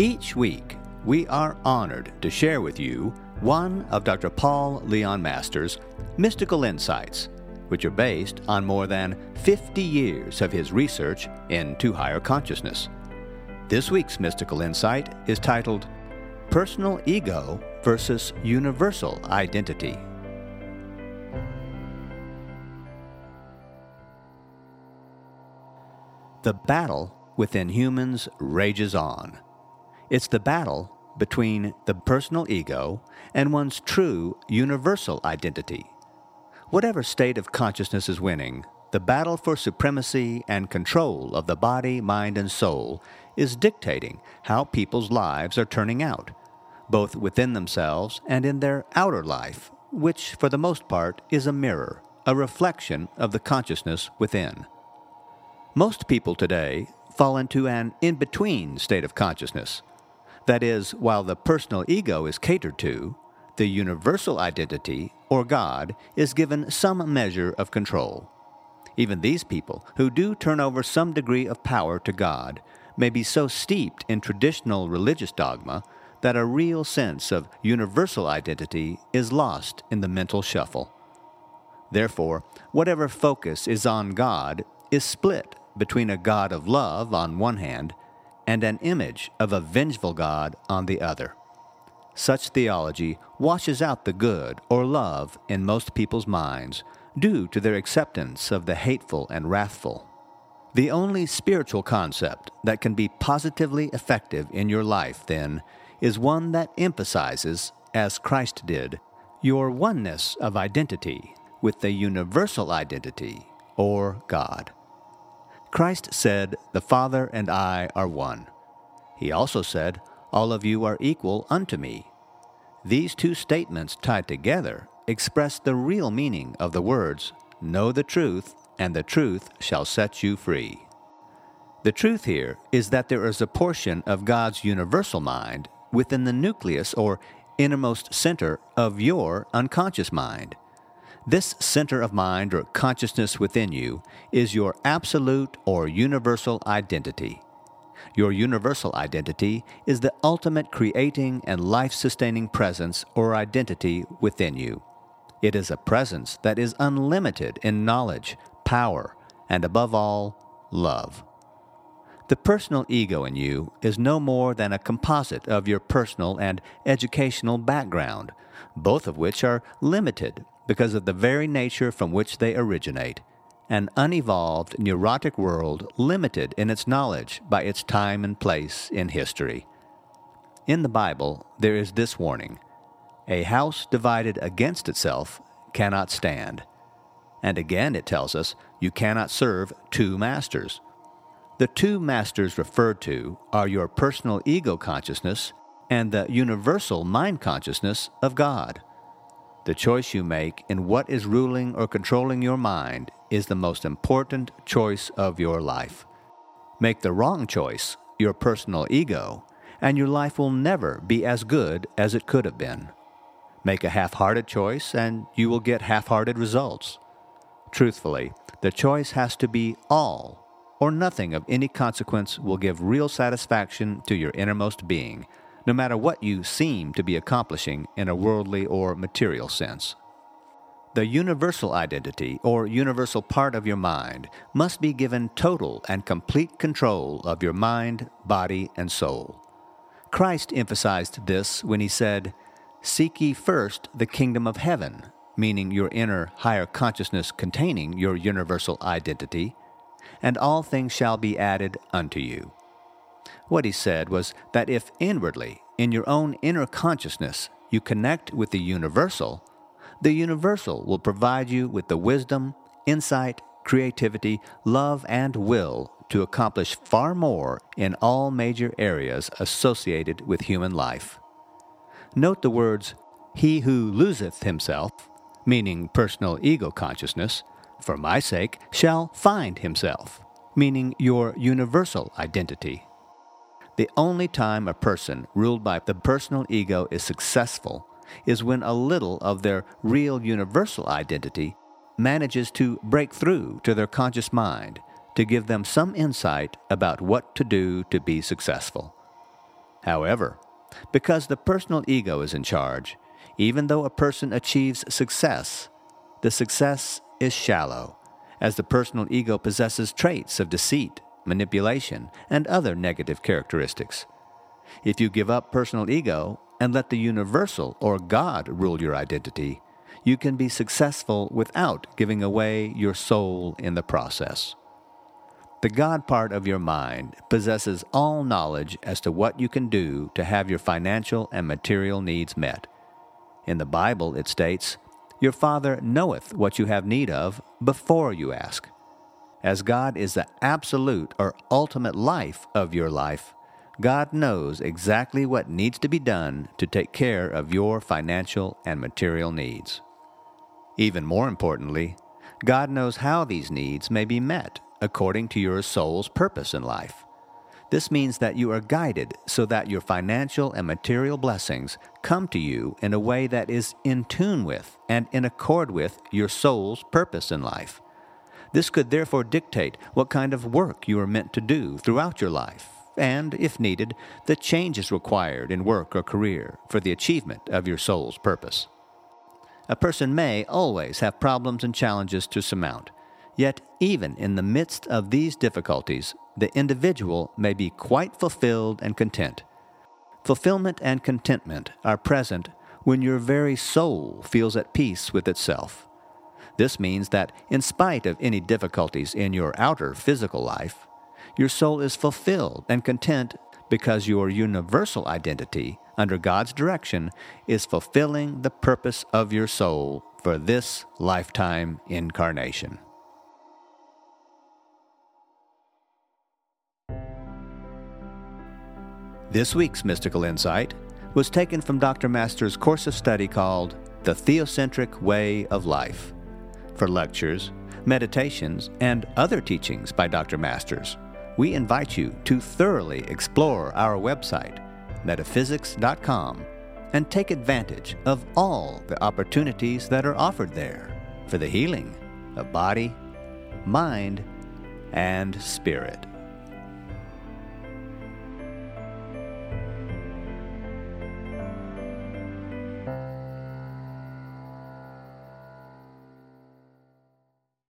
Each week, we are honored to share with you one of Dr. Paul Leon Masters' mystical insights, which are based on more than 50 years of his research into higher consciousness. This week's mystical insight is titled Personal Ego versus Universal Identity. The battle within humans rages on. It's the battle between the personal ego and one's true universal identity. Whatever state of consciousness is winning, the battle for supremacy and control of the body, mind, and soul is dictating how people's lives are turning out, both within themselves and in their outer life, which, for the most part, is a mirror, a reflection of the consciousness within. Most people today fall into an in between state of consciousness. That is, while the personal ego is catered to, the universal identity, or God, is given some measure of control. Even these people, who do turn over some degree of power to God, may be so steeped in traditional religious dogma that a real sense of universal identity is lost in the mental shuffle. Therefore, whatever focus is on God is split between a God of love on one hand and an image of a vengeful God on the other. Such theology washes out the good or love in most people's minds due to their acceptance of the hateful and wrathful. The only spiritual concept that can be positively effective in your life, then, is one that emphasizes, as Christ did, your oneness of identity with the universal identity, or God. Christ said, The Father and I are one. He also said, All of you are equal unto me. These two statements tied together express the real meaning of the words, Know the truth, and the truth shall set you free. The truth here is that there is a portion of God's universal mind within the nucleus or innermost center of your unconscious mind. This center of mind or consciousness within you is your absolute or universal identity. Your universal identity is the ultimate creating and life sustaining presence or identity within you. It is a presence that is unlimited in knowledge, power, and above all, love. The personal ego in you is no more than a composite of your personal and educational background, both of which are limited because of the very nature from which they originate, an unevolved, neurotic world limited in its knowledge by its time and place in history. In the Bible, there is this warning A house divided against itself cannot stand. And again, it tells us you cannot serve two masters. The two masters referred to are your personal ego consciousness and the universal mind consciousness of God. The choice you make in what is ruling or controlling your mind is the most important choice of your life. Make the wrong choice, your personal ego, and your life will never be as good as it could have been. Make a half hearted choice, and you will get half hearted results. Truthfully, the choice has to be all, or nothing of any consequence will give real satisfaction to your innermost being no matter what you seem to be accomplishing in a worldly or material sense. The universal identity, or universal part of your mind, must be given total and complete control of your mind, body, and soul. Christ emphasized this when he said, Seek ye first the kingdom of heaven, meaning your inner, higher consciousness containing your universal identity, and all things shall be added unto you. What he said was that if inwardly, in your own inner consciousness, you connect with the universal, the universal will provide you with the wisdom, insight, creativity, love, and will to accomplish far more in all major areas associated with human life. Note the words, He who loseth himself, meaning personal ego consciousness, for my sake, shall find himself, meaning your universal identity. The only time a person ruled by the personal ego is successful is when a little of their real universal identity manages to break through to their conscious mind to give them some insight about what to do to be successful. However, because the personal ego is in charge, even though a person achieves success, the success is shallow, as the personal ego possesses traits of deceit, manipulation, and other negative characteristics. If you give up personal ego and let the universal or God rule your identity, you can be successful without giving away your soul in the process. The God part of your mind possesses all knowledge as to what you can do to have your financial and material needs met. In the Bible, it states, Your Father knoweth what you have need of before you ask. As God is the absolute or ultimate life of your life, God knows exactly what needs to be done to take care of your financial and material needs. Even more importantly, God knows how these needs may be met according to your soul's purpose in life. This means that you are guided so that your financial and material blessings come to you in a way that is in tune with and in accord with your soul's purpose in life. This could therefore dictate what kind of work you are meant to do throughout your life and, if needed, the changes required in work or career for the achievement of your soul's purpose. A person may always have problems and challenges to surmount, yet, even in the midst of these difficulties, the individual may be quite fulfilled and content. Fulfillment and contentment are present when your very soul feels at peace with itself. This means that, in spite of any difficulties in your outer physical life, your soul is fulfilled and content because your universal identity, under God's direction, is fulfilling the purpose of your soul for this lifetime incarnation. This week's mystical insight was taken from Dr. Masters' course of study called The Theocentric Way of Life. For lectures, meditations, and other teachings by Dr. Masters, we invite you to thoroughly explore our website, metaphysics.com, and take advantage of all the opportunities that are offered there for the healing of body, mind, and spirit.